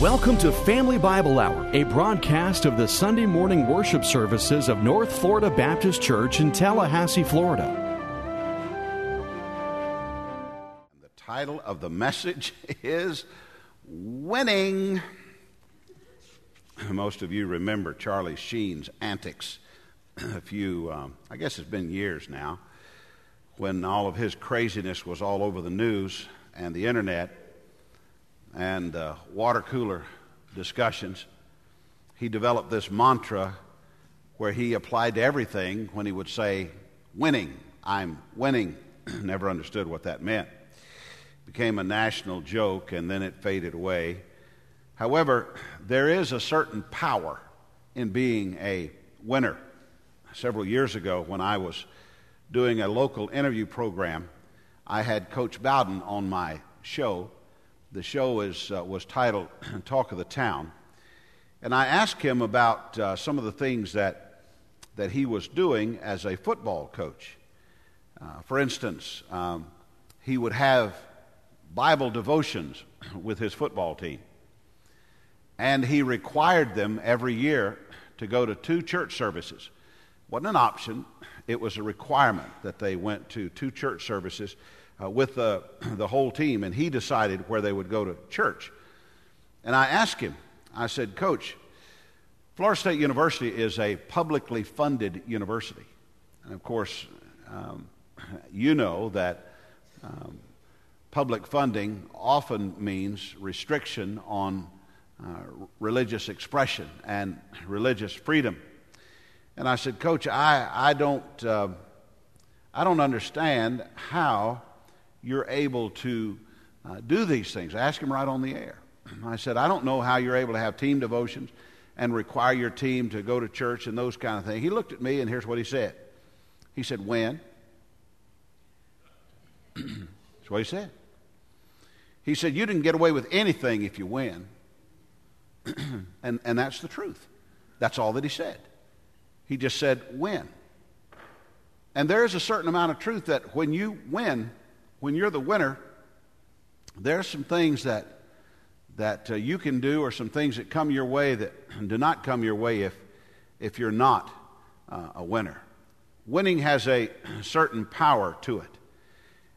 Welcome to Family Bible Hour, a broadcast of the Sunday morning worship services of North Florida Baptist Church in Tallahassee, Florida. The title of the message is Winning. Most of you remember Charlie Sheen's antics a few, um, I guess it's been years now, when all of his craziness was all over the news and the internet and uh, water cooler discussions, he developed this mantra where he applied to everything when he would say, Winning, I'm winning. Never understood what that meant. Became a national joke and then it faded away. However, there is a certain power in being a winner. Several years ago, when I was doing a local interview program, I had Coach Bowden on my show, the show is, uh, was titled Talk of the Town. And I asked him about uh, some of the things that, that he was doing as a football coach. Uh, for instance, um, he would have Bible devotions with his football team. And he required them every year to go to two church services. Wasn't an option, it was a requirement that they went to two church services uh, with the, the whole team, and he decided where they would go to church. And I asked him, I said, Coach, Florida State University is a publicly funded university. And of course, um, you know that um, public funding often means restriction on uh, religious expression and religious freedom. And I said, Coach, I, I, don't, uh, I don't understand how you're able to uh, do these things. I asked him right on the air. I said, I don't know how you're able to have team devotions and require your team to go to church and those kind of things. He looked at me, and here's what he said. He said, When? That's what he said. He said, You didn't get away with anything if you win. and, and that's the truth. That's all that he said. He just said, Win. And there is a certain amount of truth that when you win, when you're the winner, there are some things that that uh, you can do or some things that come your way that do not come your way if if you're not uh, a winner. Winning has a certain power to it.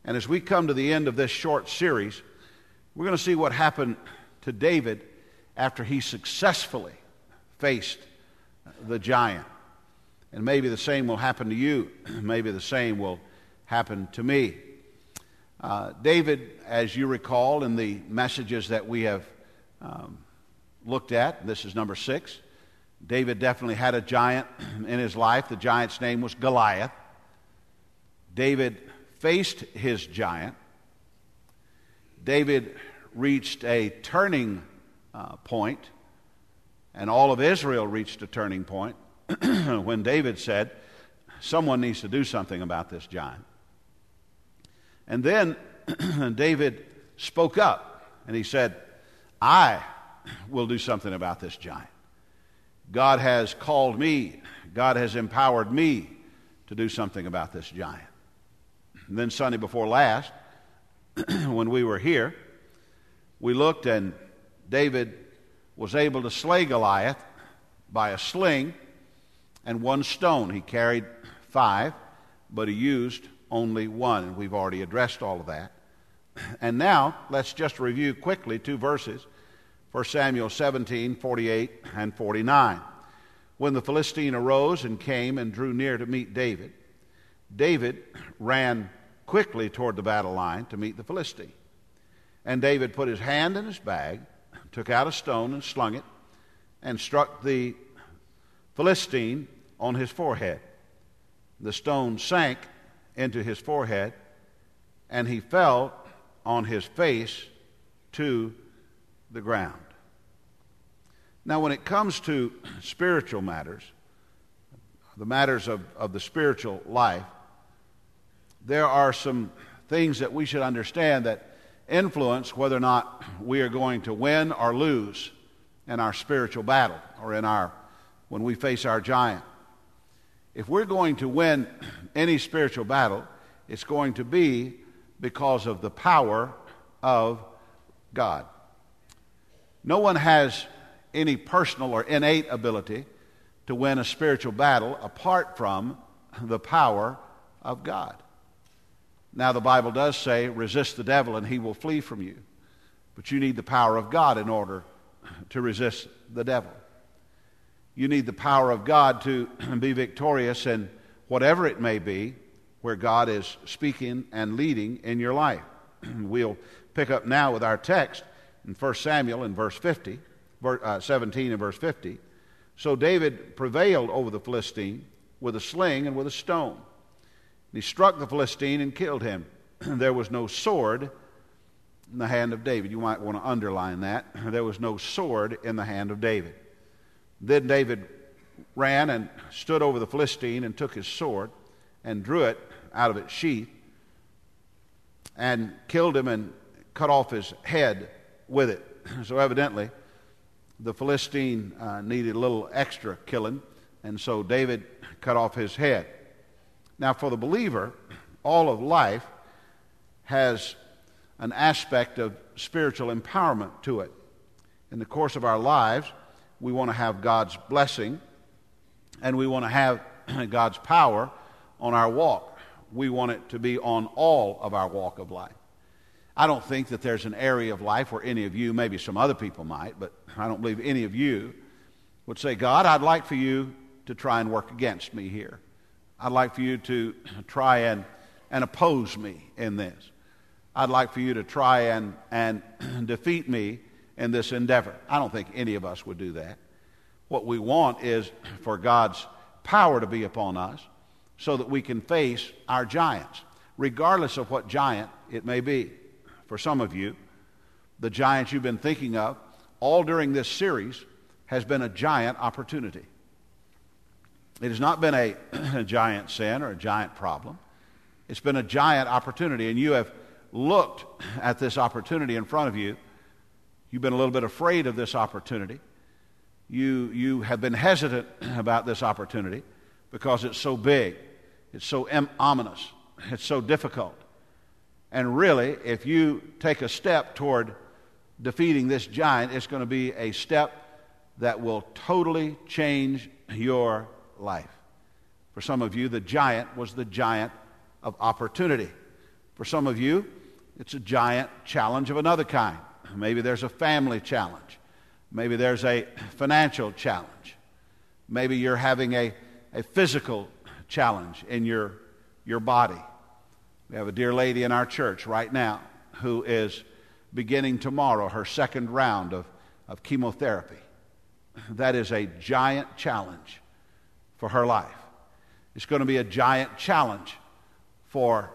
And as we come to the end of this short series, we're going to see what happened to David after he successfully faced the giant. And maybe the same will happen to you. maybe the same will happen to me. Uh, David, as you recall in the messages that we have um, looked at, this is number six. David definitely had a giant in his life. The giant's name was Goliath. David faced his giant. David reached a turning uh, point, and all of Israel reached a turning point when David said, Someone needs to do something about this giant. And then David spoke up and he said, I will do something about this giant. God has called me, God has empowered me to do something about this giant. And then Sunday before last, when we were here, we looked and David was able to slay Goliath by a sling and one stone. He carried five, but he used only one. And we've already addressed all of that. And now, let's just review quickly two verses 1 Samuel 17, 48 and 49. When the Philistine arose and came and drew near to meet David, David ran quickly toward the battle line to meet the Philistine. And David put his hand in his bag, took out a stone and slung it, and struck the Philistine on his forehead. The stone sank into his forehead, and he fell on his face to the ground. Now, when it comes to spiritual matters, the matters of, of the spiritual life, there are some things that we should understand that influence whether or not we are going to win or lose in our spiritual battle or in our when we face our giant. If we're going to win any spiritual battle, it's going to be because of the power of God. No one has any personal or innate ability to win a spiritual battle apart from the power of God. Now, the Bible does say, resist the devil and he will flee from you. But you need the power of God in order to resist the devil. You need the power of God to be victorious in whatever it may be where God is speaking and leading in your life. we'll pick up now with our text in 1 Samuel in verse 50, uh, 17 and verse 50. So David prevailed over the Philistine with a sling and with a stone. He struck the Philistine and killed him. there was no sword in the hand of David. You might want to underline that. There was no sword in the hand of David. Then David ran and stood over the Philistine and took his sword and drew it out of its sheath and killed him and cut off his head with it. So, evidently, the Philistine uh, needed a little extra killing, and so David cut off his head. Now, for the believer, all of life has an aspect of spiritual empowerment to it. In the course of our lives, we want to have God's blessing and we want to have God's power on our walk. We want it to be on all of our walk of life. I don't think that there's an area of life where any of you, maybe some other people might, but I don't believe any of you would say, God, I'd like for you to try and work against me here. I'd like for you to try and, and oppose me in this. I'd like for you to try and, and defeat me in this endeavor. I don't think any of us would do that. What we want is for God's power to be upon us so that we can face our giants, regardless of what giant it may be. For some of you, the giants you've been thinking of all during this series has been a giant opportunity. It has not been a, a giant sin or a giant problem. It's been a giant opportunity, and you have looked at this opportunity in front of you. You've been a little bit afraid of this opportunity. You, you have been hesitant about this opportunity because it's so big, it's so em- ominous, it's so difficult. And really, if you take a step toward defeating this giant, it's going to be a step that will totally change your life. For some of you, the giant was the giant of opportunity. For some of you, it's a giant challenge of another kind. Maybe there's a family challenge. Maybe there's a financial challenge. Maybe you're having a, a physical challenge in your, your body. We have a dear lady in our church right now who is beginning tomorrow her second round of, of chemotherapy. That is a giant challenge for her life. It's going to be a giant challenge for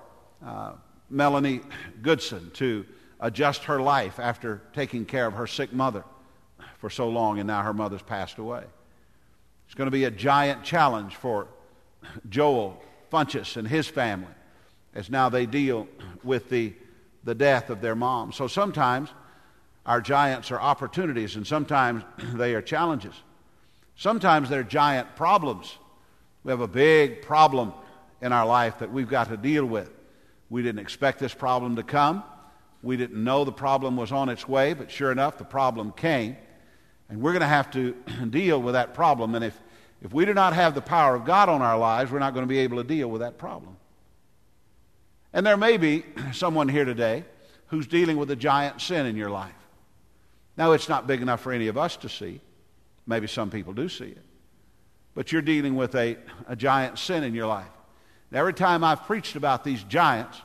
uh, Melanie Goodson to adjust her life after taking care of her sick mother for so long, and now her mother's passed away. It's going to be a giant challenge for Joel Funches and his family as now they deal with the, the death of their mom. So sometimes our giants are opportunities, and sometimes they are challenges. Sometimes they're giant problems. We have a big problem in our life that we've got to deal with. We didn't expect this problem to come. We didn't know the problem was on its way, but sure enough, the problem came. And we're going to have to deal with that problem. And if, if we do not have the power of God on our lives, we're not going to be able to deal with that problem. And there may be someone here today who's dealing with a giant sin in your life. Now, it's not big enough for any of us to see. Maybe some people do see it. But you're dealing with a, a giant sin in your life. And every time I've preached about these giants,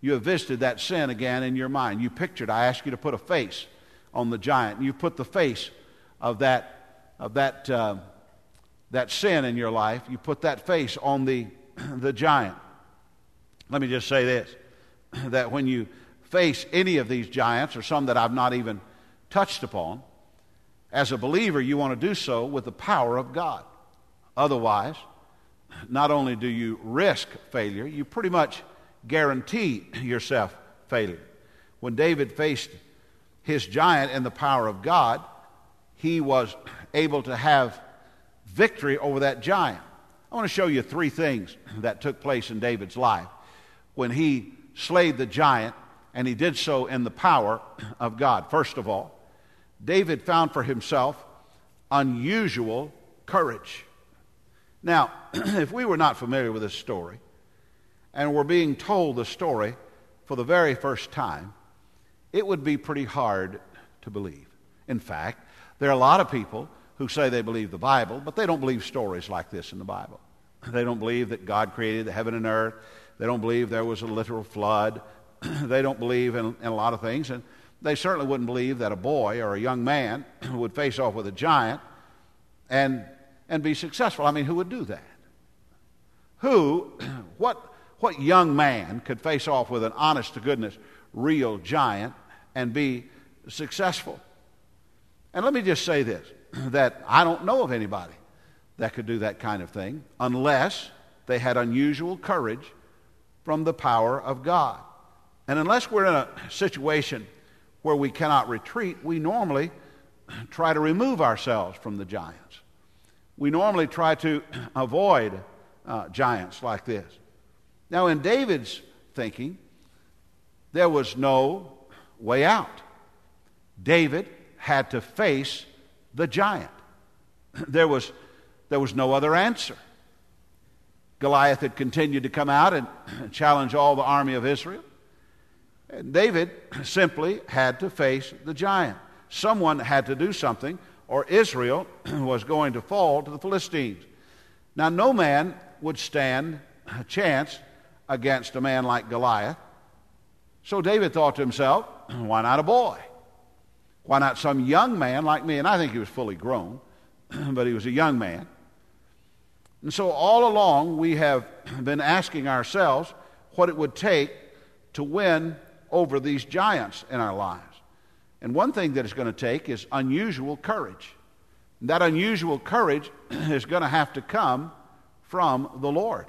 you have visited that sin again in your mind. You pictured, I asked you to put a face on the giant. You put the face of that, of that, uh, that sin in your life. You put that face on the, the giant. Let me just say this that when you face any of these giants, or some that I've not even touched upon, as a believer, you want to do so with the power of God. Otherwise, not only do you risk failure, you pretty much guarantee yourself failure. When David faced his giant in the power of God, he was able to have victory over that giant. I want to show you three things that took place in David's life when he slayed the giant, and he did so in the power of God. First of all, David found for himself unusual courage. Now, if we were not familiar with this story and were being told the story for the very first time, it would be pretty hard to believe. In fact, there are a lot of people who say they believe the Bible, but they don't believe stories like this in the Bible. They don't believe that God created the heaven and earth. They don't believe there was a literal flood. they don't believe in, in, a lot of things. And they certainly wouldn't believe that a boy or a young man would face off with a giant and, and be successful. I mean, who would do that? Who, what, what young man could face off with an honest to goodness, real giant and be successful? And let me just say this that I don't know of anybody that could do that kind of thing unless they had unusual courage from the power of God. And unless we're in a situation where we cannot retreat, we normally try to remove ourselves from the giants. We normally try to avoid uh, giants like this. Now, in David's thinking, there was no way out. David had to face the giant. There was, there was no other answer. Goliath had continued to come out and challenge all the army of Israel. And David simply had to face the giant. Someone had to do something, or Israel was going to fall to the Philistines. Now, no man would stand a chance against a man like Goliath. So David thought to himself, why not a boy? Why not some young man like me? And I think he was fully grown, but he was a young man. And so all along we have been asking ourselves what it would take to win over these giants in our lives. And one thing that it's going to take is unusual courage. And that unusual courage is going to have to come from the Lord.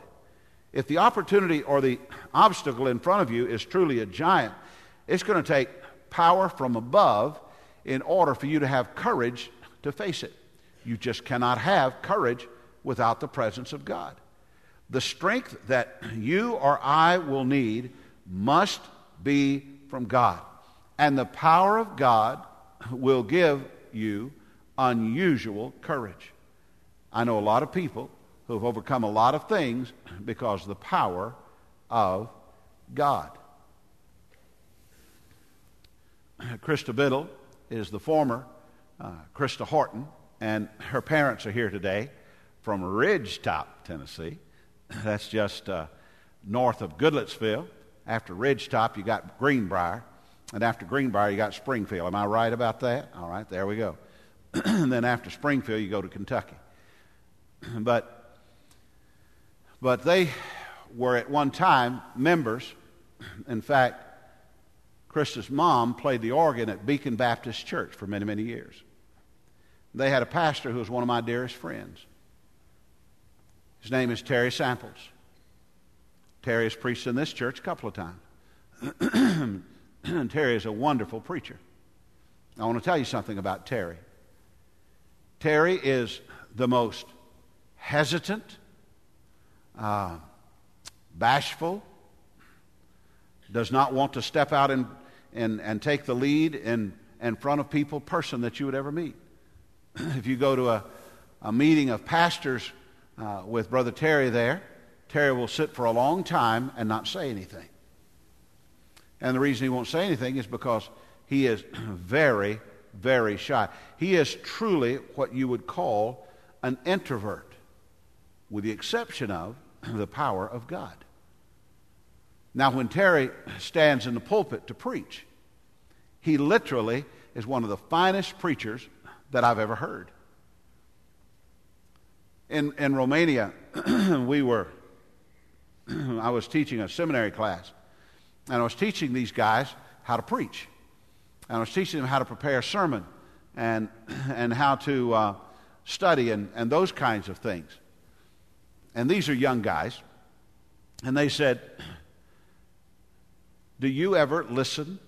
If the opportunity or the obstacle in front of you is truly a giant, it's going to take power from above in order for you to have courage to face it. You just cannot have courage without the presence of God. The strength that you or I will need must be from God. And the power of God will give you unusual courage. I know a lot of people who have overcome a lot of things because of the power of God. Krista Biddle is the former uh, Krista Horton, and her parents are here today from Ridgetop, Tennessee. That's just uh, north of Goodlettsville. After Ridgetop, you got Greenbrier, and after Greenbrier, you got Springfield. Am I right about that? All right, there we go. and then after Springfield, you go to Kentucky. but, but they were at one time members. In fact, Krista's mom played the organ at Beacon Baptist Church for many, many years. They had a pastor who was one of my dearest friends. His name is Terry Samples. Terry has preached in this church a couple of times. Terry is a wonderful preacher. I want to tell you something about Terry. Terry is the most hesitant, uh, bashful, does not want to step out and, and, and take the lead in, in front of people person that you would ever meet. if you go to a, a meeting of pastors uh, with Brother Terry there, Terry will sit for a long time and not say anything. And the reason he won't say anything is because he is very, very shy. He is truly what you would call an introvert, with the exception of the power of God. Now, when Terry stands in the pulpit to preach, he literally is one of the finest preachers that I've ever heard. In, in Romania, we were, I was teaching a seminary class, and I was teaching these guys how to preach. And I was teaching them how to prepare a sermon and, and how to uh, study and, and those kinds of things. And these are young guys. And they said, Do you ever listen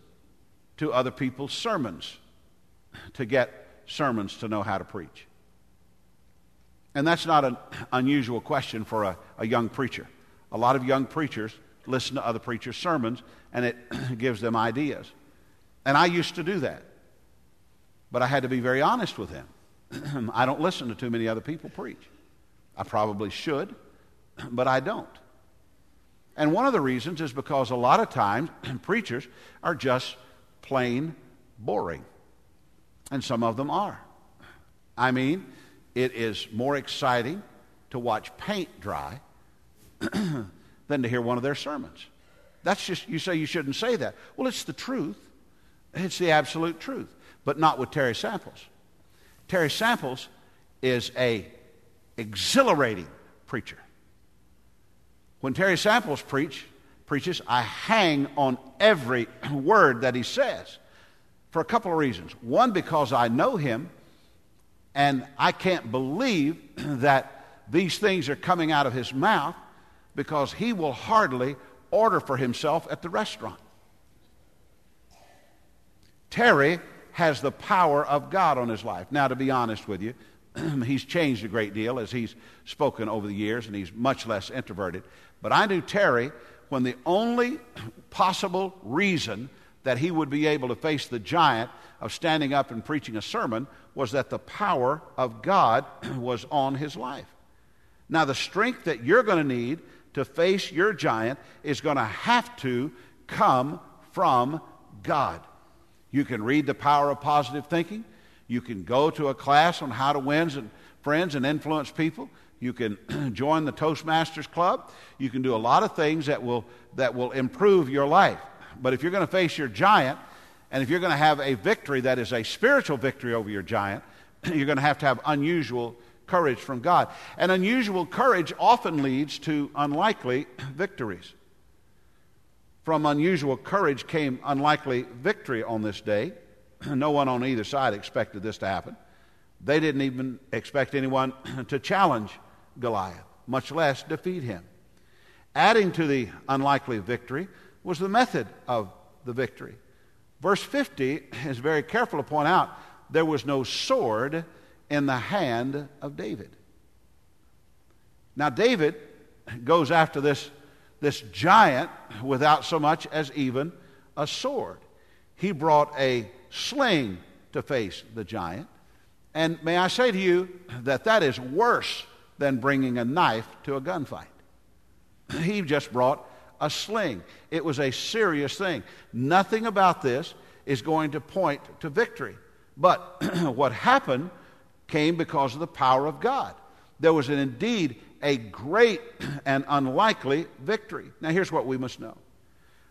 to other people's sermons to get sermons to know how to preach? And that's not an unusual question for a, a young preacher. A lot of young preachers listen to other preachers' sermons, and it gives them ideas. And I used to do that. But I had to be very honest with him. I don't listen to too many other people preach. I probably should, but I don't. And one of the reasons is because a lot of times preachers are just plain boring. And some of them are. I mean, it is more exciting to watch paint dry than to hear one of their sermons. That's just, you say you shouldn't say that. Well, it's the truth. It's the absolute truth, but not with Terry Samples. Terry Samples is a exhilarating preacher. When Terry Samples preach, preaches, I hang on every word that he says for a couple of reasons. One, because I know him, and I can't believe that these things are coming out of his mouth because he will hardly order for himself at the restaurant. Terry has the power of God on his life. Now, to be honest with you, he's changed a great deal as he's spoken over the years, and he's much less introverted. But I knew Terry when the only possible reason that he would be able to face the giant of standing up and preaching a sermon was that the power of God was on his life. Now, the strength that you're going to need to face your giant is going to have to come from God. You can read The Power of Positive Thinking. You can go to a class on how to win friends and influence people. You can join the Toastmasters Club. You can do a lot of things that will, that will improve your life. But if you're going to face your giant, and if you're going to have a victory that is a spiritual victory over your giant, you're going to have to have unusual courage from God. And unusual courage often leads to unlikely victories. From unusual courage came unlikely victory on this day. No one on either side expected this to happen. They didn't even expect anyone to challenge Goliath, much less defeat him. Adding to the unlikely victory was the method of the victory. Verse 50 is very careful to point out there was no sword in the hand of David. Now, David goes after this, this giant without so much as even a sword. He brought a sling to face the giant. And may I say to you that that is worse than bringing a knife to a gunfight. He just brought a sling. It was a serious thing. Nothing about this is going to point to victory. But what happened came because of the power of God. There was an, indeed a great and unlikely victory. Now, here's what we must know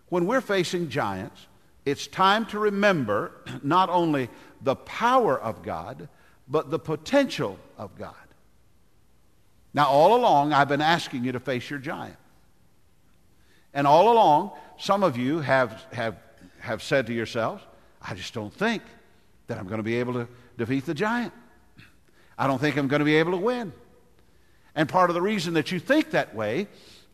when we're facing giants, it's time to remember not only the power of God, but the potential of God. Now, all along, I've been asking you to face your giant. And all along, some of you have, have, have said to yourselves, I just don't think that I'm going to be able to defeat the giant. I don't think I'm going to be able to win. And part of the reason that you think that way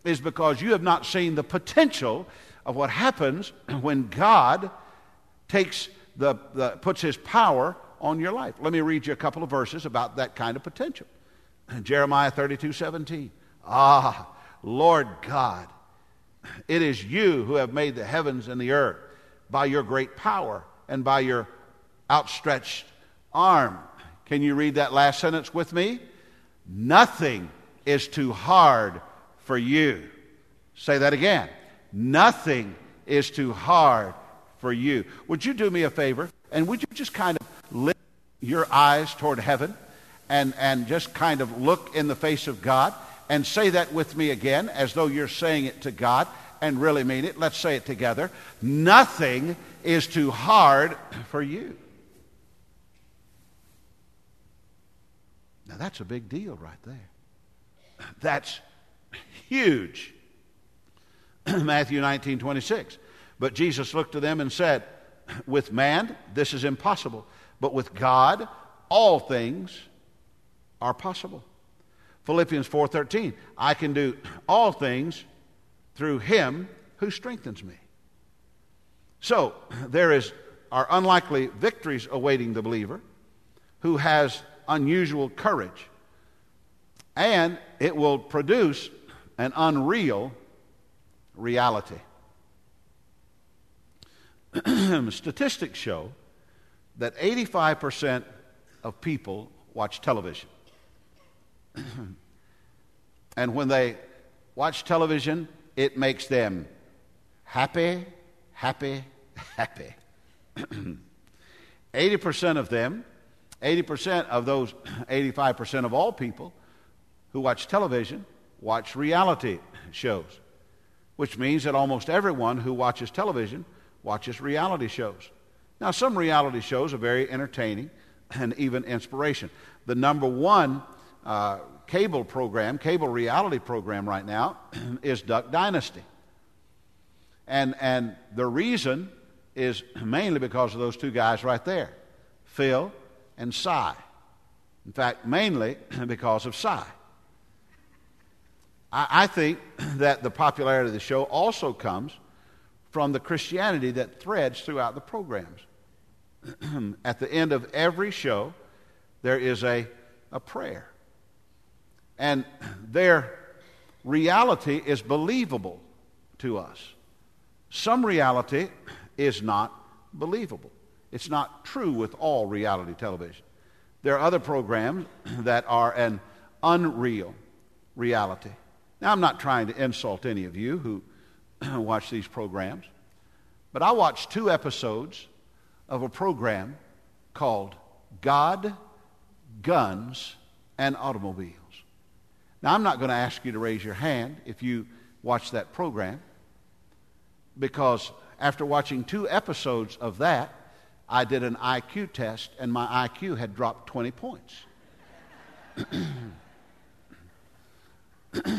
is because you have not seen the potential of what happens when God takes the, the puts his power on your life. Let me read you a couple of verses about that kind of potential. Jeremiah 32 17. Ah, Lord God, it is you who have made the heavens and the earth by your great power and by your outstretched arm. Can you read that last sentence with me? Nothing is too hard for you. Say that again. Nothing is too hard for you. Would you do me a favor? And would you just kind of lift your eyes toward heaven and, and just kind of look in the face of God and say that with me again as though you're saying it to God and really mean it. Let's say it together. Nothing is too hard for you. Now, that's a big deal right there. That's huge. Matthew 19, 26. But Jesus looked to them and said, With man, this is impossible, but with God, all things are possible. Philippians 4:13 I can do all things through him who strengthens me. So, there is are unlikely victories awaiting the believer who has unusual courage. And it will produce an unreal reality. Statistics show that 85% of people watch television. and when they watch television, it makes them happy, happy, happy. 80% of them, 80% of those 85% of all people who watch television watch reality shows, which means that almost everyone who watches television watches reality shows. Now, some reality shows are very entertaining and even inspiration. The number one uh, cable program, cable reality program right now, is Duck Dynasty. And, and the reason is mainly because of those two guys right there, Phil and Si. In fact, mainly because of Si. I, think that the popularity of the show also comes from the Christianity that threads throughout the programs. At the end of every show, there is a, a prayer. And their reality is believable to us. Some reality is not believable. It's not true with all reality television. There are other programs that are an unreal reality. Now, I'm not trying to insult any of you who watch these programs, but I watched two episodes of a program called God, Guns, and Automobiles. Now, I'm not going to ask you to raise your hand if you watch that program, because after watching two episodes of that, I did an IQ test, and my IQ had dropped 20 points.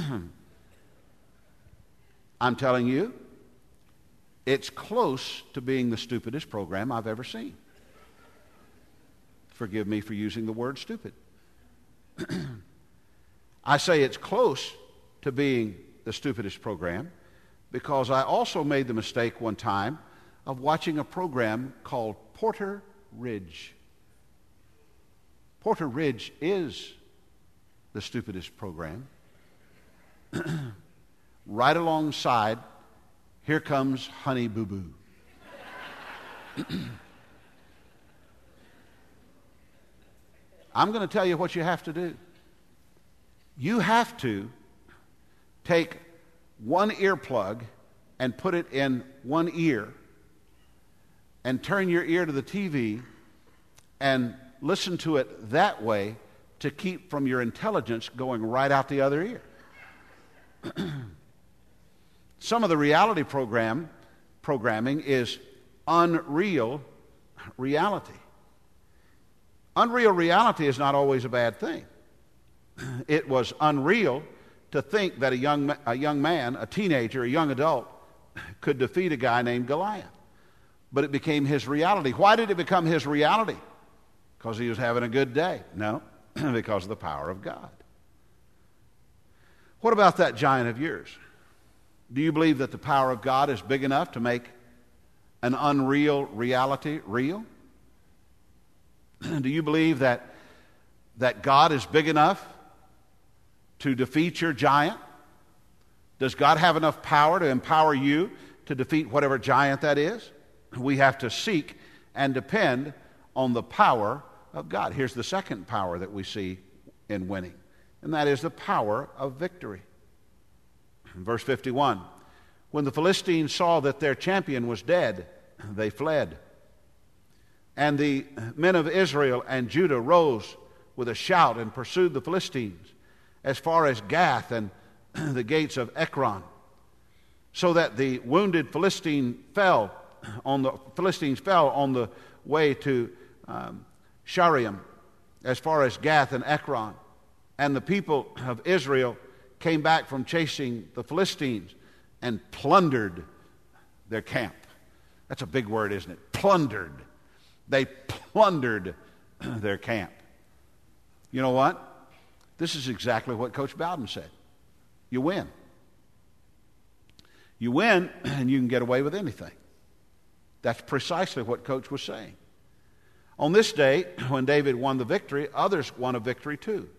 I'm telling you, it's close to being the stupidest program I've ever seen. Forgive me for using the word stupid. I say it's close to being the stupidest program because I also made the mistake one time of watching a program called Porter Ridge. Porter Ridge is the stupidest program. right alongside, here comes Honey Boo Boo. I'm going to tell you what you have to do. You have to take one earplug and put it in one ear and turn your ear to the TV and listen to it that way to keep from your intelligence going right out the other ear. Some of the reality program programming is unreal reality. Unreal reality is not always a bad thing. It was unreal to think that a young, a young man, a teenager, a young adult, could defeat a guy named Goliath. But it became his reality. Why did it become his reality? Because he was having a good day? No, because of the power of God. What about that giant of yours? Do you believe that the power of God is big enough to make an unreal reality real? Do you believe that, that God is big enough to defeat your giant? Does God have enough power to empower you to defeat whatever giant that is? We have to seek and depend on the power of God. Here's the second power that we see in winning, and that is the power of victory. In Verse 51 When the Philistines saw that their champion was dead, they fled. And the men of Israel and Judah rose with a shout and pursued the Philistines as far as Gath and the gates of Ekron, so that the wounded Philistine fell on the Philistines fell on the way to um, Shaaraim, as far as Gath and Ekron, and the people of Israel came back from chasing the Philistines and plundered their camp. That's a big word, isn't it? Plundered. They plundered their camp. You know what? This is exactly what Coach Bowden said. You win. You win, and you can get away with anything. That's precisely what Coach was saying. On this day, when David won the victory, others won a victory too.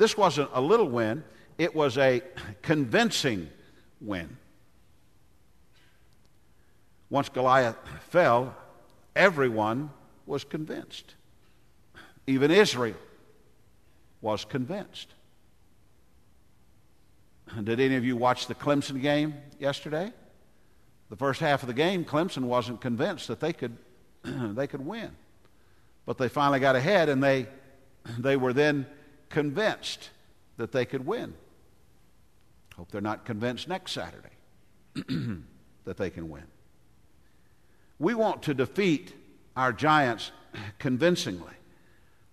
This wasn't a little win, it was a convincing win. Once Goliath fell, everyone was convinced. Even Israel was convinced. Did any of you watch the Clemson game yesterday? The first half of the game, Clemson wasn't convinced that they could, they could win. But they finally got ahead and they, they were then convinced that they could win. Hope they're not convinced next Saturday that they can win. We want to defeat our giants convincingly.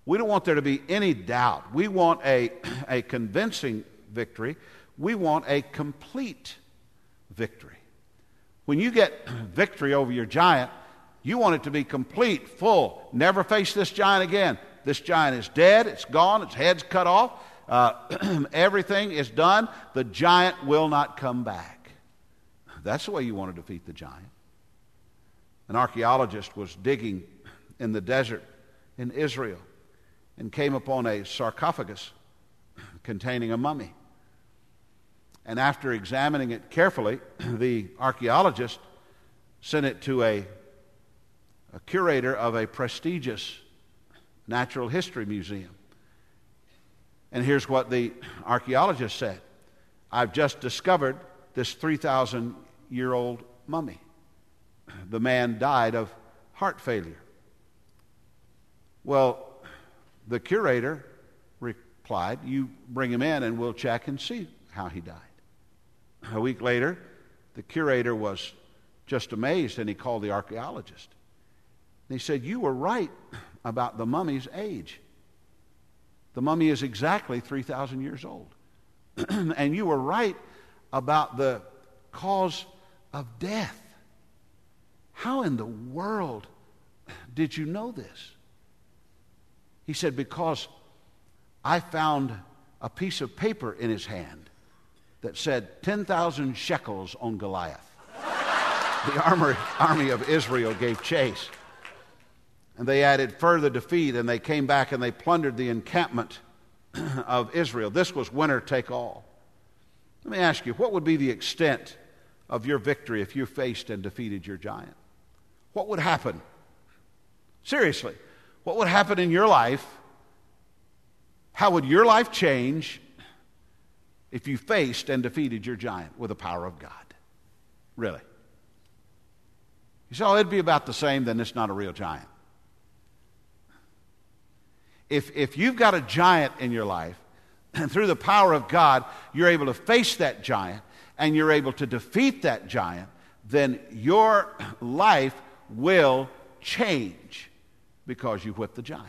We don't want there to be any doubt. We want a, a convincing victory. We want a complete victory. When you get victory over your giant, you want it to be complete, full. Never face this giant again. This giant is dead, it's gone, its head's cut off, uh, everything is done. The giant will not come back. That's the way you want to defeat the giant. An archaeologist was digging in the desert in Israel and came upon a sarcophagus containing a mummy. And after examining it carefully, the archaeologist sent it to a, a curator of a prestigious natural history museum. And here's what the archaeologist said I've just discovered this 3,000 year old mummy. The man died of heart failure. Well, the curator replied, You bring him in and we'll check and see how he died. A week later, the curator was just amazed and he called the archaeologist. And he said, You were right about the mummy's age. The mummy is exactly 3,000 years old. and you were right about the cause of death. How in the world did you know this? He said, Because I found a piece of paper in his hand that said 10,000 shekels on Goliath. the army, army of Israel gave chase. And they added further defeat, and they came back and they plundered the encampment of Israel. This was winner take all. Let me ask you, what would be the extent of your victory if you faced and defeated your giant? What would happen? Seriously, what would happen in your life? How would your life change if you faced and defeated your giant with the power of God? Really? You say, oh, it'd be about the same, then it's not a real giant. If, if you've got a giant in your life, and through the power of God, you're able to face that giant and you're able to defeat that giant, then your life will change because you whipped the giant.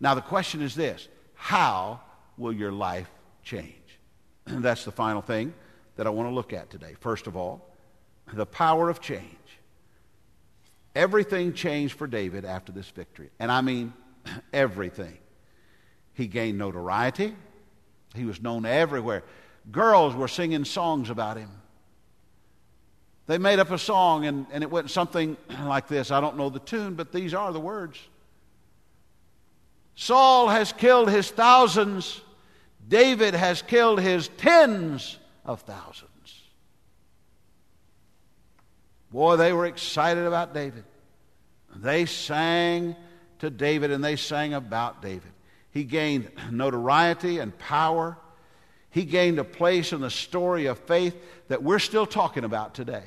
Now, the question is this how will your life change? And that's the final thing that I want to look at today. First of all, the power of change. Everything changed for David after this victory. And I mean everything. He gained notoriety, he was known everywhere. Girls were singing songs about him. They made up a song, and, and it went something like this. I don't know the tune, but these are the words. Saul has killed his thousands, David has killed his tens of thousands. Boy, they were excited about David. They sang to David and they sang about David. He gained notoriety and power. He gained a place in the story of faith that we're still talking about today.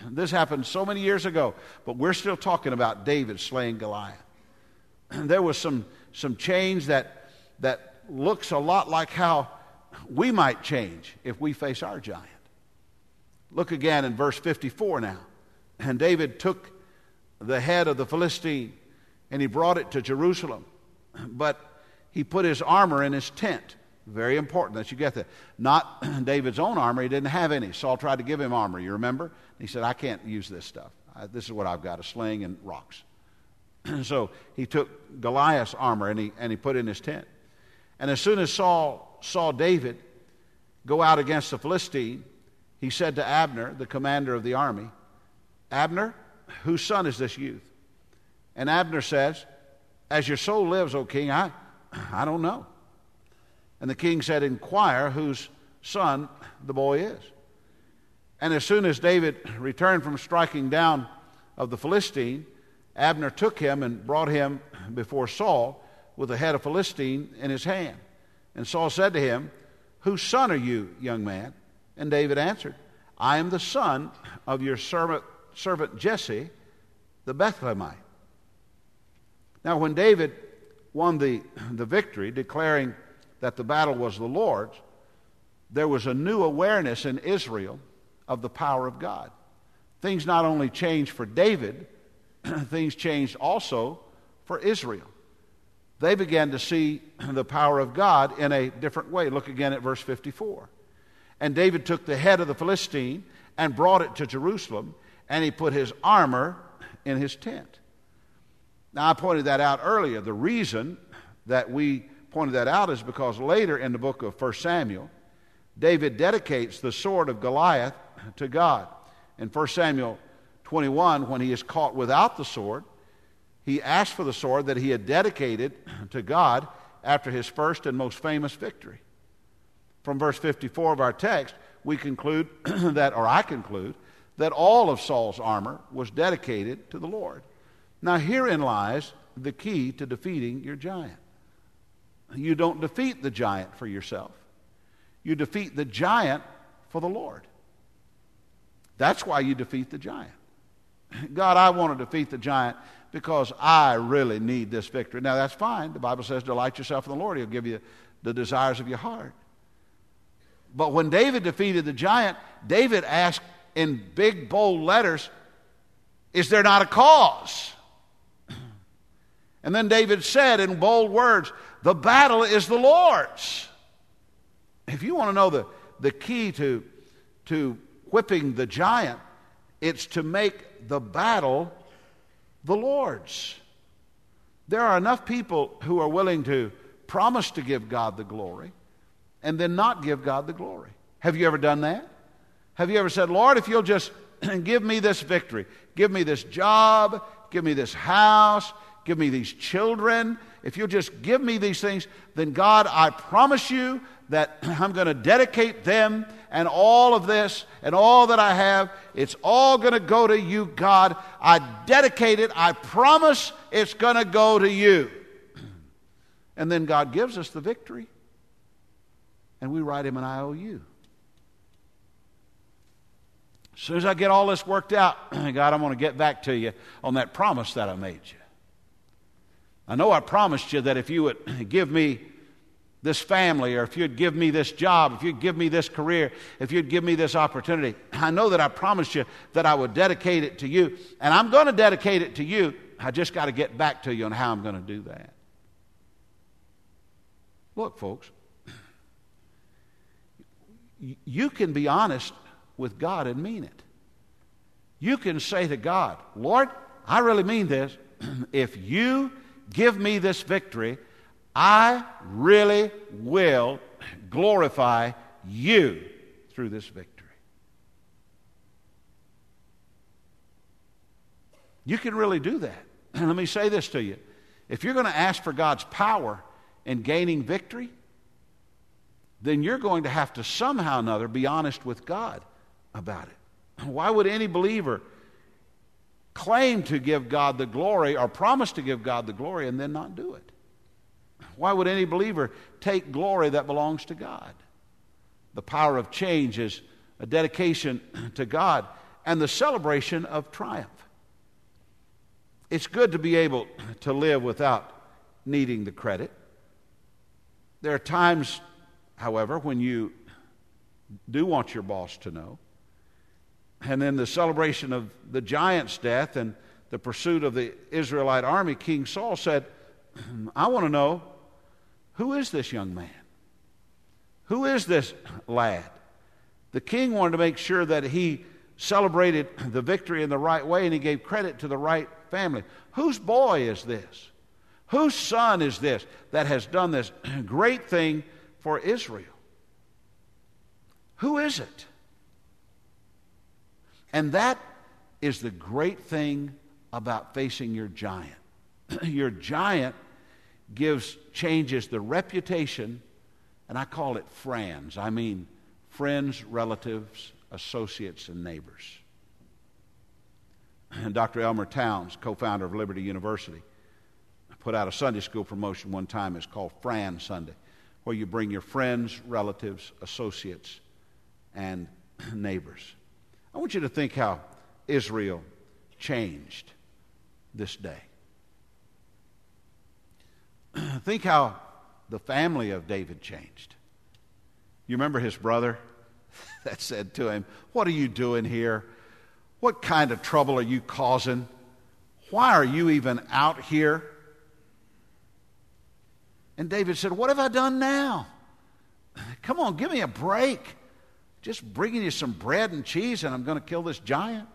This happened so many years ago, but we're still talking about David slaying Goliath. And There was some, some change that, that looks a lot like how we might change if we face our giant. Look again in verse 54 now. And David took the head of the Philistine and he brought it to Jerusalem. But he put his armor in his tent. Very important that you get that. Not David's own armor. He didn't have any. Saul tried to give him armor. You remember? He said, I can't use this stuff. I, this is what I've got a sling and rocks. so he took Goliath's armor and he, and he put in his tent. And as soon as Saul saw David go out against the Philistine, he said to Abner, the commander of the army, Abner, whose son is this youth? And Abner says, As your soul lives, O king, I, I don't know. And the king said, Inquire whose son the boy is. And as soon as David returned from striking down of the Philistine, Abner took him and brought him before Saul with the head of Philistine in his hand. And Saul said to him, Whose son are you, young man? And David answered, I am the son of your servant, servant Jesse, the Bethlehemite. Now, when David won the, the victory, declaring that the battle was the Lord's, there was a new awareness in Israel of the power of God. Things not only changed for David, things changed also for Israel. They began to see the power of God in a different way. Look again at verse 54. And David took the head of the Philistine and brought it to Jerusalem, and he put his armor in his tent. Now, I pointed that out earlier. The reason that we pointed that out is because later in the book of 1 Samuel, David dedicates the sword of Goliath to God. In 1 Samuel 21, when he is caught without the sword, he asked for the sword that he had dedicated to God after his first and most famous victory. From verse 54 of our text, we conclude that, or I conclude, that all of Saul's armor was dedicated to the Lord. Now, herein lies the key to defeating your giant. You don't defeat the giant for yourself, you defeat the giant for the Lord. That's why you defeat the giant. God, I want to defeat the giant because I really need this victory. Now, that's fine. The Bible says, Delight yourself in the Lord, He'll give you the desires of your heart. But when David defeated the giant, David asked in big, bold letters, Is there not a cause? And then David said in bold words, The battle is the Lord's. If you want to know the, the key to, to whipping the giant, it's to make the battle the Lord's. There are enough people who are willing to promise to give God the glory and then not give God the glory. Have you ever done that? Have you ever said, Lord, if you'll just give me this victory, give me this job, give me this house, give me these children, if you'll just give me these things, then God, I promise you that I'm going to dedicate them and all of this and all that I have, it's all going to go to you, God. I dedicate it. I promise it's going to go to you. And then God gives us the victory, and we write him an IOU. As soon as I get all this worked out, God, I'm going to get back to you on that promise that I made you. I know I promised you that if you would give me this family, or if you'd give me this job, if you'd give me this career, if you'd give me this opportunity, I know that I promised you that I would dedicate it to you. And I'm going to dedicate it to you. I just got to get back to you on how I'm going to do that. Look, folks, you can be honest with God and mean it. You can say to God, Lord, I really mean this. if you give me this victory, I really will glorify you through this victory. You can really do that. And let me say this to you. If you're going to ask for God's power in gaining victory, then you're going to have to somehow or another be honest with God about it. Why would any believer claim to give God the glory or promise to give God the glory and then not do it? Why would any believer take glory that belongs to God? The power of change is a dedication to God and the celebration of triumph. It's good to be able to live without needing the credit. There are times, however, when you do want your boss to know. And then the celebration of the giant's death and the pursuit of the Israelite army, King Saul said, I want to know who is this young man? Who is this lad? The king wanted to make sure that he celebrated the victory in the right way and he gave credit to the right family. Whose boy is this? Whose son is this that has done this great thing for Israel? Who is it? And that is the great thing about facing your giant. your giant gives changes the reputation, and I call it friends. I mean friends, relatives, associates, and neighbors. and Dr. Elmer Towns, co founder of Liberty University, put out a Sunday school promotion one time. It's called Fran Sunday, where you bring your friends, relatives, associates, and neighbors. I want you to think how Israel changed this day. think how the family of David changed. You remember his brother that said to him, What are you doing here? What kind of trouble are you causing? Why are you even out here? And David said, What have I done now? Come on, give me a break. Just bringing you some bread and cheese, and I'm going to kill this giant.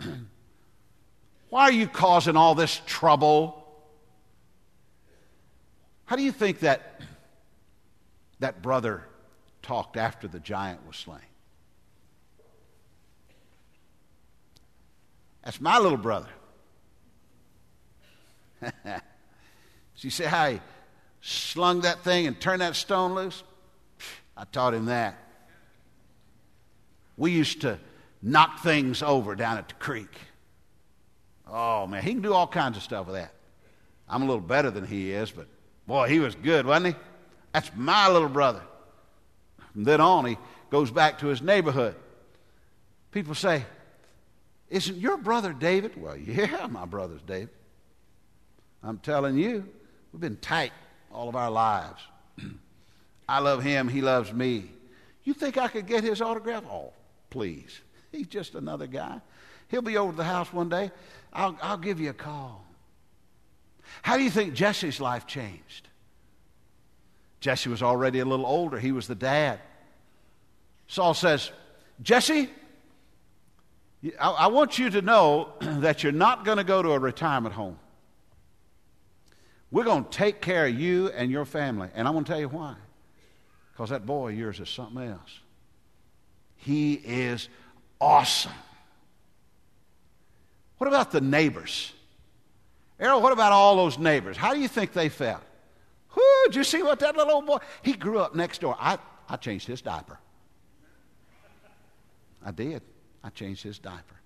Why are you causing all this trouble? How do you think that that brother talked after the giant was slain? That's my little brother. she said how he slung that thing and turned that stone loose? I taught him that. We used to knock things over down at the creek. Oh, man, he can do all kinds of stuff with that. I'm a little better than he is, but boy, he was good, wasn't he? That's my little brother. From then on, he goes back to his neighborhood. People say, isn't your brother David? Well, yeah, my brother's David. I'm telling you, we've been tight all of our lives. I love him, he loves me. You think I could get his autograph? Oh, please. He's just another guy. He'll be over to the house one day. I'll, I'll give you a call. How do you think Jesse's life changed? Jesse was already a little older. He was the dad. Saul says, Jesse, I, I want you to know that you're not going to go to a retirement home. We're going to take care of you and your family. And I'm going to tell you why. Because that boy of yours is something else. He is awesome. What about the neighbors? Errol, what about all those neighbors? How do you think they felt? Whoo, did you see what that little old boy? He grew up next door. I, I changed his diaper. I did. I changed his diaper.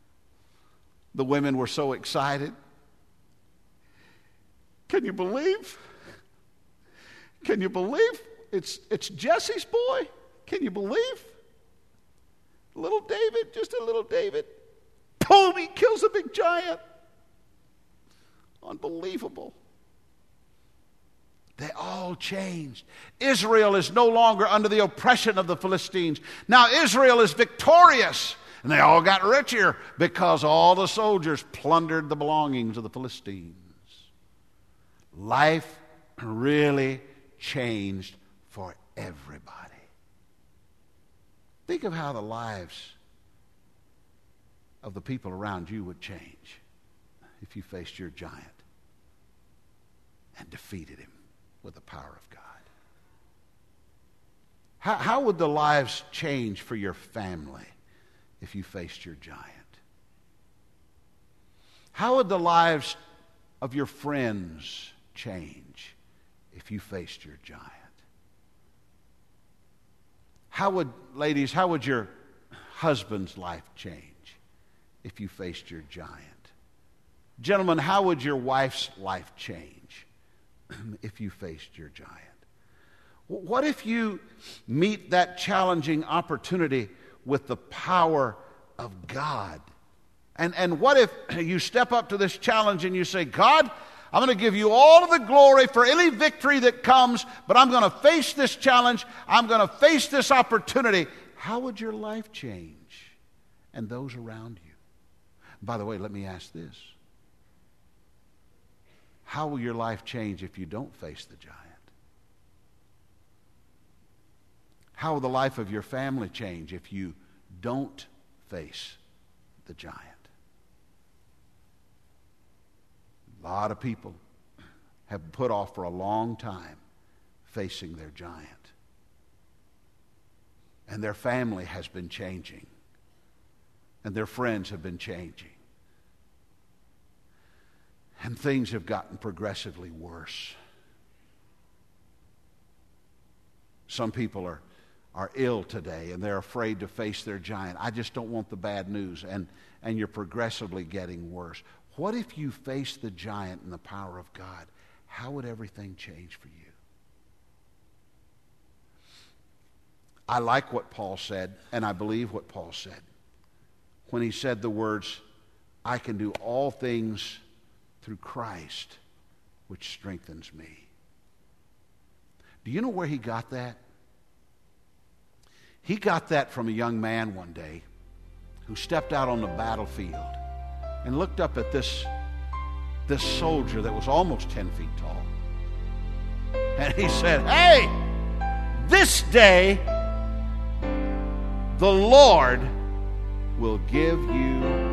The women were so excited. Can you believe? Can you believe? It's, it's Jesse's boy. Can you believe? Little David, just a little David. Boom, he kills a big giant. Unbelievable. They all changed. Israel is no longer under the oppression of the Philistines. Now Israel is victorious. And they all got richer because all the soldiers plundered the belongings of the Philistines. Life really changed for everybody. Think of how the lives of the people around you would change if you faced your giant and defeated him with the power of God. How, how would the lives change for your family? if you faced your giant? How would the lives of your friends change if you faced your giant? How would, ladies, how would your husband's life change if you faced your giant? Gentlemen, how would your wife's life change if you faced your giant? What if you meet that challenging opportunity with the power of God. And, and what if you step up to this challenge and you say, God, I'm going to give you all of the glory for any victory that comes, but I'm going to face this challenge. I'm going to face this opportunity. How would your life change and those around you? By the way, let me ask this How will your life change if you don't face the giant? How will the life of your family change if you don't face the giant? A lot of people have put off for a long time facing their giant. And their family has been changing. And their friends have been changing. And things have gotten progressively worse. Some people are are ill today and they're afraid to face their giant. I just don't want the bad news. And, and you're progressively getting worse. What if you faced the giant in the power of God? How would everything change for you? I like what Paul said, and I believe what Paul said when he said the words, I can do all things through Christ, which strengthens me. Do you know where he got that? He got that from a young man one day who stepped out on the battlefield and looked up at this, this soldier that was almost 10 feet tall. And he said, Hey, this day the Lord will give you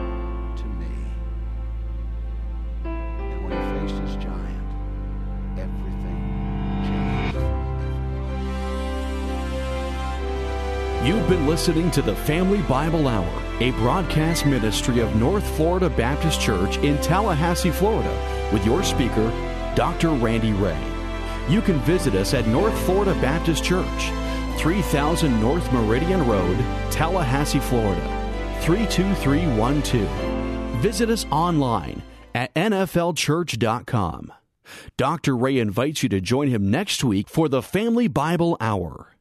You've been listening to the Family Bible Hour, a broadcast ministry of North Florida Baptist Church in Tallahassee, Florida, with your speaker, Dr. Randy Ray. You can visit us at North Florida Baptist Church, 3000 North Meridian Road, Tallahassee, Florida, 32312. Visit us online at nflchurch.com. Dr. Ray invites you to join him next week for the Family Bible Hour.